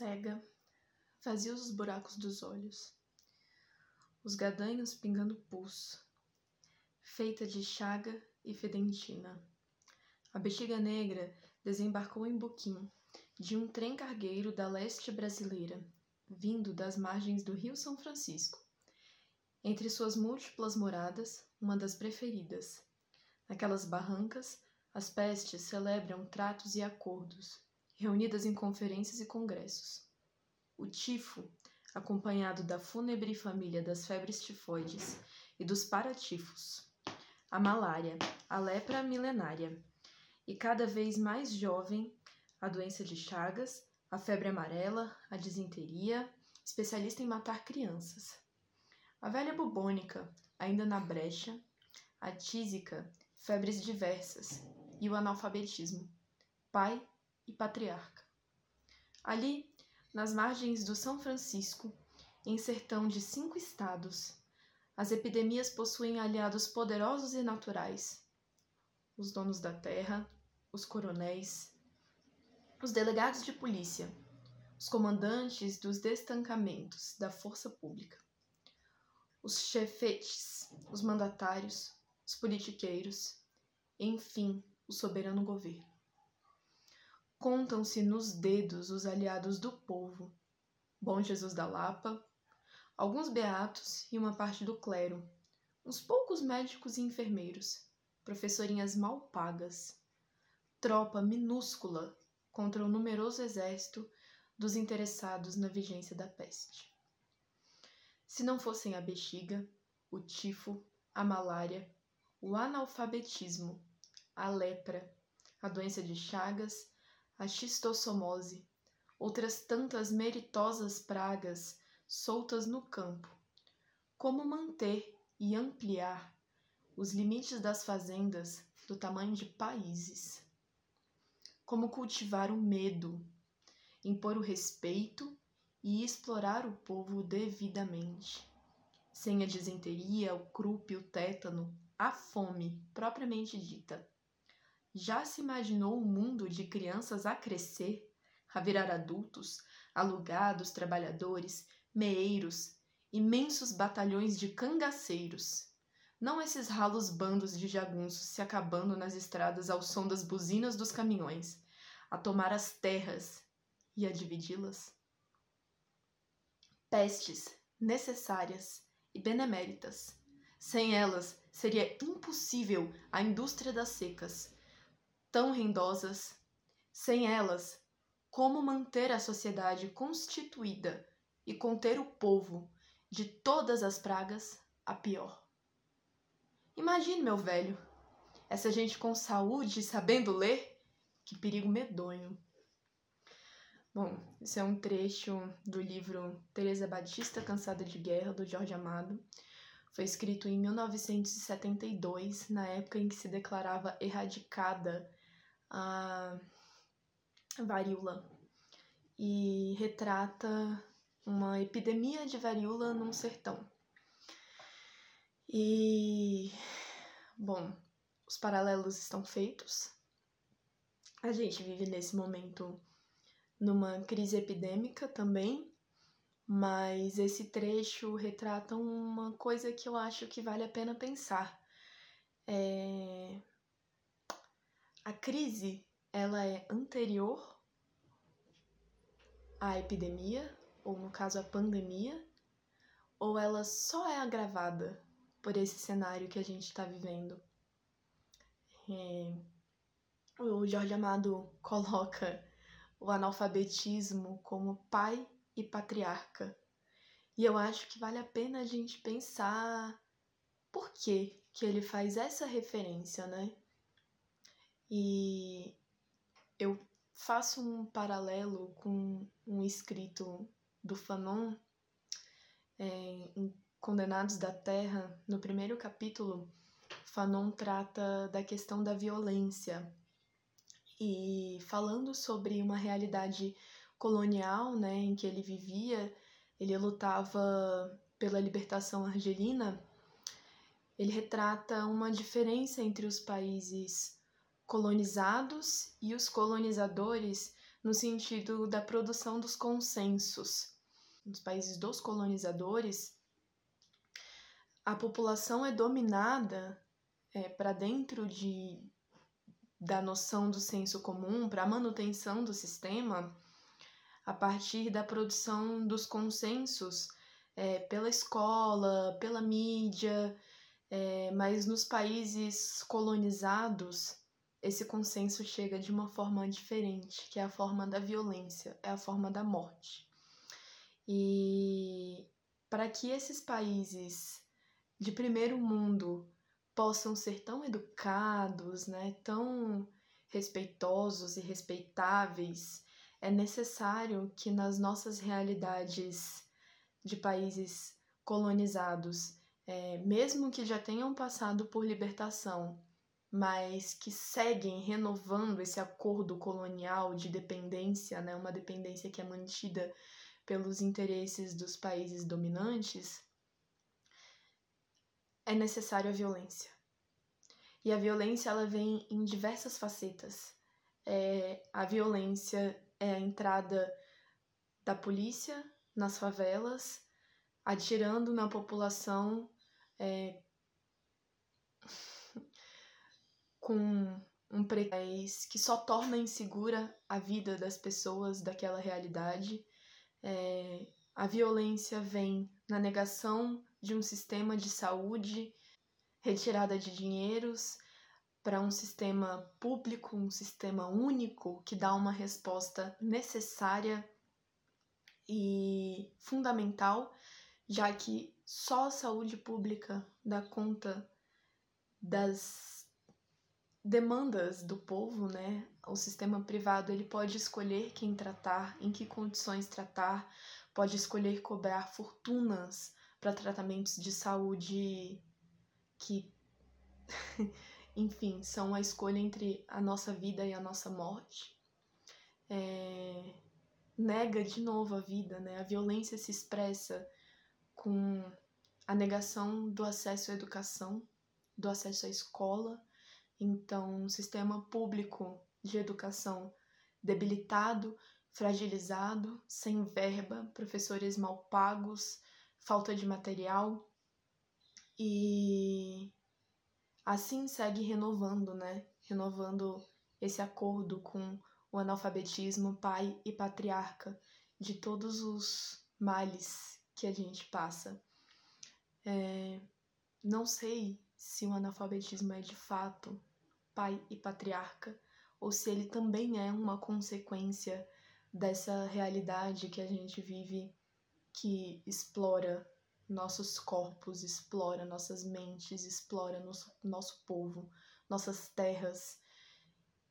cega, vazios os buracos dos olhos, os gadanhos pingando pulso, feita de chaga e fedentina. A bexiga negra desembarcou em Boquim, de um trem cargueiro da leste brasileira, vindo das margens do Rio São Francisco. Entre suas múltiplas moradas, uma das preferidas. Naquelas barrancas, as pestes celebram tratos e acordos, reunidas em conferências e congressos. O tifo, acompanhado da fúnebre família das febres tifoides e dos paratifos. A malária, a lepra milenária. E cada vez mais jovem, a doença de Chagas, a febre amarela, a disenteria, especialista em matar crianças. A velha bubônica, ainda na brecha, a tísica, febres diversas e o analfabetismo, pai e patriarca. Ali, nas margens do São Francisco, em sertão de cinco estados, as epidemias possuem aliados poderosos e naturais: os donos da terra, os coronéis, os delegados de polícia, os comandantes dos destancamentos da força pública, os chefetes, os mandatários, os politiqueiros, enfim, o soberano governo. Contam-se nos dedos os aliados do povo, Bom Jesus da Lapa, alguns beatos e uma parte do clero, uns poucos médicos e enfermeiros, professorinhas mal pagas, tropa minúscula contra o numeroso exército dos interessados na vigência da peste. Se não fossem a bexiga, o tifo, a malária, o analfabetismo, a lepra, a doença de Chagas, a xistossomose, outras tantas meritosas pragas soltas no campo. Como manter e ampliar os limites das fazendas do tamanho de países? Como cultivar o medo, impor o respeito e explorar o povo devidamente? Sem a disenteria, o crupe, o tétano, a fome propriamente dita. Já se imaginou um mundo de crianças a crescer, a virar adultos, alugados, trabalhadores, meeiros, imensos batalhões de cangaceiros? Não esses ralos bandos de jagunços se acabando nas estradas ao som das buzinas dos caminhões, a tomar as terras e a dividi-las? Pestes necessárias e beneméritas. Sem elas, seria impossível a indústria das secas, tão rendosas. Sem elas, como manter a sociedade constituída e conter o povo de todas as pragas a pior? Imagine, meu velho, essa gente com saúde e sabendo ler, que perigo medonho. Bom, esse é um trecho do livro Teresa Batista Cansada de Guerra, do Jorge Amado. Foi escrito em 1972, na época em que se declarava erradicada a varíola e retrata uma epidemia de varíola num sertão. E, bom, os paralelos estão feitos. A gente vive nesse momento numa crise epidêmica também, mas esse trecho retrata uma coisa que eu acho que vale a pena pensar. É a crise ela é anterior à epidemia, ou no caso a pandemia, ou ela só é agravada por esse cenário que a gente está vivendo. É, o Jorge Amado coloca o analfabetismo como pai e patriarca. E eu acho que vale a pena a gente pensar por que, que ele faz essa referência, né? E eu faço um paralelo com um escrito do Fanon é, em Condenados da Terra. No primeiro capítulo, Fanon trata da questão da violência e falando sobre uma realidade colonial, né, em que ele vivia, ele lutava pela libertação argelina. Ele retrata uma diferença entre os países colonizados e os colonizadores no sentido da produção dos consensos. Nos países dos colonizadores, a população é dominada é, para dentro de, da noção do senso comum, para a manutenção do sistema, a partir da produção dos consensos é, pela escola, pela mídia, é, mas nos países colonizados, esse consenso chega de uma forma diferente, que é a forma da violência, é a forma da morte. E para que esses países de primeiro mundo possam ser tão educados, né, tão respeitosos e respeitáveis, é necessário que nas nossas realidades de países colonizados, é, mesmo que já tenham passado por libertação, mas que seguem renovando esse acordo colonial de dependência, né, uma dependência que é mantida pelos interesses dos países dominantes, é necessário a violência. E a violência ela vem em diversas facetas. É, a violência é a entrada da polícia nas favelas, atirando na população é, com um pretexto que só torna insegura a vida das pessoas daquela realidade. É, a violência vem na negação de um sistema de saúde, retirada de dinheiros para um sistema público, um sistema único que dá uma resposta necessária e fundamental, já que só a saúde pública dá conta das demandas do povo, né? O sistema privado ele pode escolher quem tratar, em que condições tratar, pode escolher cobrar fortunas para tratamentos de saúde que, enfim, são a escolha entre a nossa vida e a nossa morte. É nega de novo a vida, né? A violência se expressa com a negação do acesso à educação, do acesso à escola. Então, um sistema público de educação debilitado, fragilizado, sem verba, professores mal pagos, falta de material. E assim segue renovando, né? Renovando esse acordo com o analfabetismo, pai e patriarca de todos os males que a gente passa. É, não sei se o analfabetismo é de fato pai e patriarca ou se ele também é uma consequência dessa realidade que a gente vive que explora nossos corpos, explora nossas mentes, explora nosso, nosso povo, nossas terras.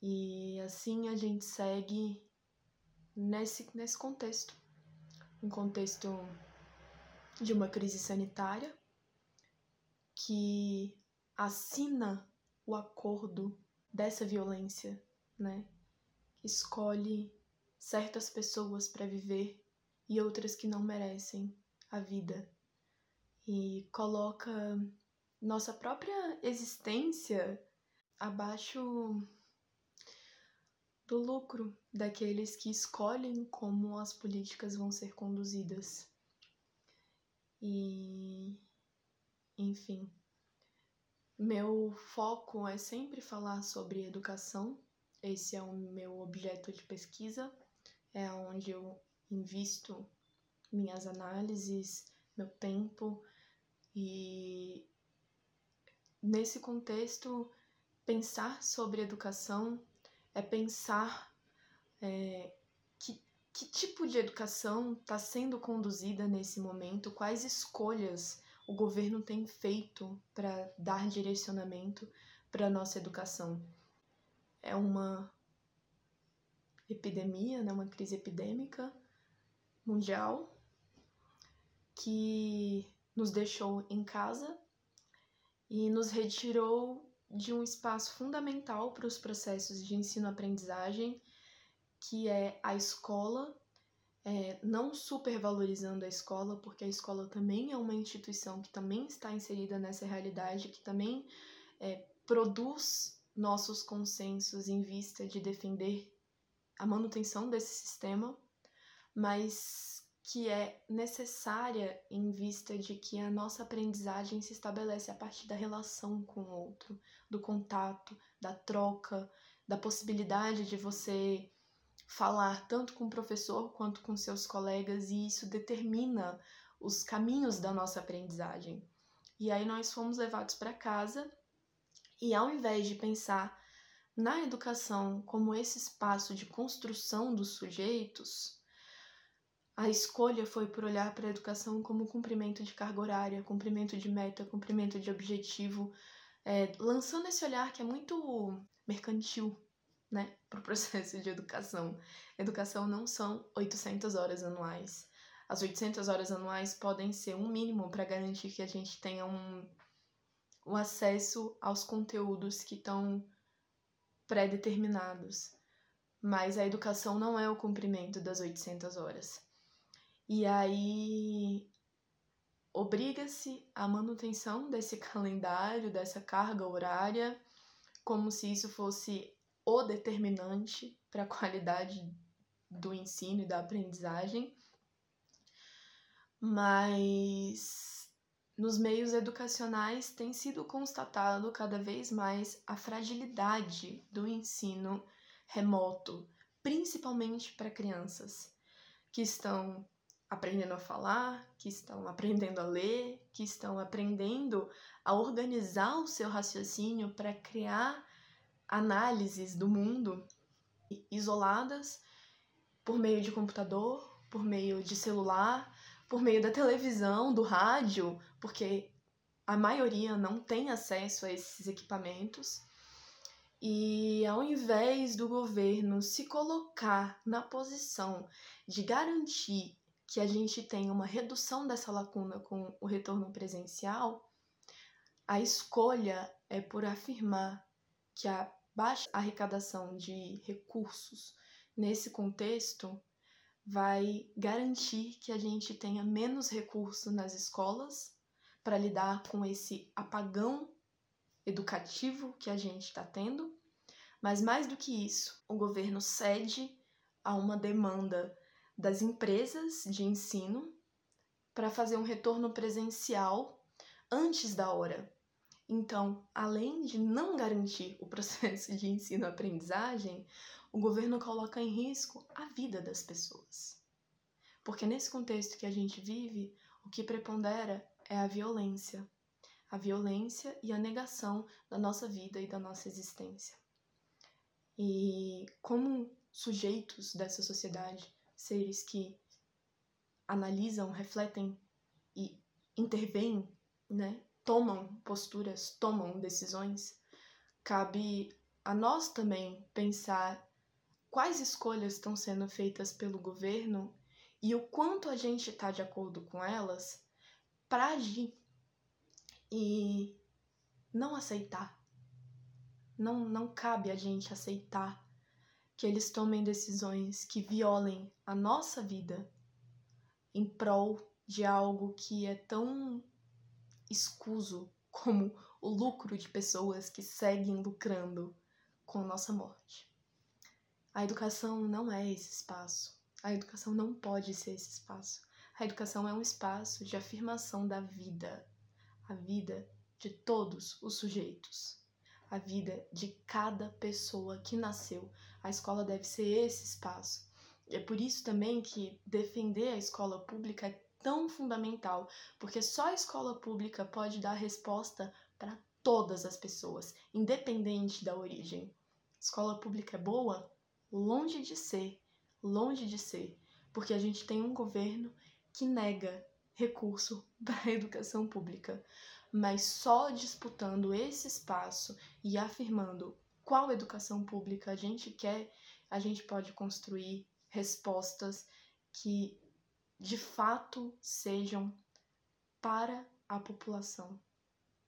E assim a gente segue nesse, nesse contexto. Um contexto de uma crise sanitária que assina o acordo dessa violência, né? Escolhe certas pessoas para viver e outras que não merecem a vida e coloca nossa própria existência abaixo do lucro daqueles que escolhem como as políticas vão ser conduzidas. E, enfim, meu foco é sempre falar sobre educação. Esse é o meu objeto de pesquisa, é onde eu invisto minhas análises, meu tempo e nesse contexto pensar sobre educação é pensar é, que, que tipo de educação está sendo conduzida nesse momento, quais escolhas o governo tem feito para dar direcionamento para a nossa educação. É uma epidemia, né, uma crise epidêmica mundial que nos deixou em casa e nos retirou de um espaço fundamental para os processos de ensino-aprendizagem, que é a escola, é, não supervalorizando a escola, porque a escola também é uma instituição que também está inserida nessa realidade, que também é, produz nossos consensos em vista de defender a manutenção desse sistema, mas que é necessária em vista de que a nossa aprendizagem se estabelece a partir da relação com o outro, do contato, da troca, da possibilidade de você falar tanto com o professor quanto com seus colegas, e isso determina os caminhos da nossa aprendizagem. E aí nós fomos levados para casa, e ao invés de pensar na educação como esse espaço de construção dos sujeitos, a escolha foi por olhar para a educação como cumprimento de carga horária, cumprimento de meta, cumprimento de objetivo, é, lançando esse olhar que é muito mercantil, né, para o processo de educação. Educação não são 800 horas anuais. As 800 horas anuais podem ser um mínimo para garantir que a gente tenha um, o acesso aos conteúdos que estão pré-determinados. Mas a educação não é o cumprimento das 800 horas. E aí obriga-se a manutenção desse calendário, dessa carga horária, como se isso fosse o determinante para a qualidade do ensino e da aprendizagem. Mas nos meios educacionais tem sido constatado cada vez mais a fragilidade do ensino remoto, principalmente para crianças que estão aprendendo a falar, que estão aprendendo a ler, que estão aprendendo a organizar o seu raciocínio para criar análises do mundo isoladas por meio de computador, por meio de celular, por meio da televisão, do rádio, porque a maioria não tem acesso a esses equipamentos. E ao invés do governo se colocar na posição de garantir que a gente tem uma redução dessa lacuna com o retorno presencial, a escolha é por afirmar que a baixa arrecadação de recursos nesse contexto vai garantir que a gente tenha menos recurso nas escolas para lidar com esse apagão educativo que a gente está tendo. Mas mais do que isso, o governo cede a uma demanda das empresas de ensino para fazer um retorno presencial antes da hora. Então, além de não garantir o processo de ensino-aprendizagem, o governo coloca em risco a vida das pessoas. Porque nesse contexto que a gente vive, o que prepondera é a violência. A violência e a negação da nossa vida e da nossa existência. E como sujeitos dessa sociedade, seres que analisam, refletem e intervêm, né? Tomam posturas, tomam decisões, cabe a nós também pensar quais escolhas estão sendo feitas pelo governo e o quanto a gente está de acordo com elas para agir e não aceitar. Não, não cabe a gente aceitar que eles tomem decisões que violem a nossa vida em prol de algo que é tão escuso como o lucro de pessoas que seguem lucrando com nossa morte. A educação não é esse espaço. A educação não pode ser esse espaço. A educação é um espaço de afirmação da vida, a vida de todos os sujeitos a vida de cada pessoa que nasceu. A escola deve ser esse espaço. É por isso também que defender a escola pública tão fundamental, porque só a escola pública pode dar resposta para todas as pessoas, independente da origem. Escola pública é boa? Longe de ser, longe de ser, porque a gente tem um governo que nega recurso para a educação pública mas só disputando esse espaço e afirmando qual educação pública a gente quer, a gente pode construir respostas que de fato sejam para a população,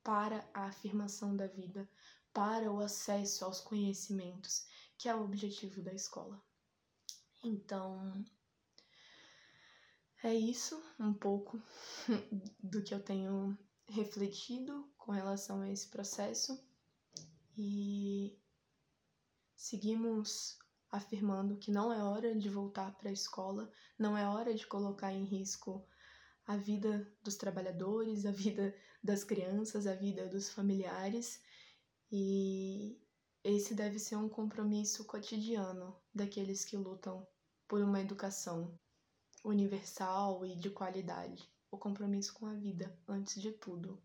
para a afirmação da vida, para o acesso aos conhecimentos, que é o objetivo da escola. Então, é isso um pouco do que eu tenho refletido com relação a esse processo e seguimos afirmando que não é hora de voltar para a escola, não é hora de colocar em risco a vida dos trabalhadores, a vida das crianças, a vida dos familiares. E esse deve ser um compromisso cotidiano daqueles que lutam por uma educação universal e de qualidade. O compromisso com a vida, antes de tudo.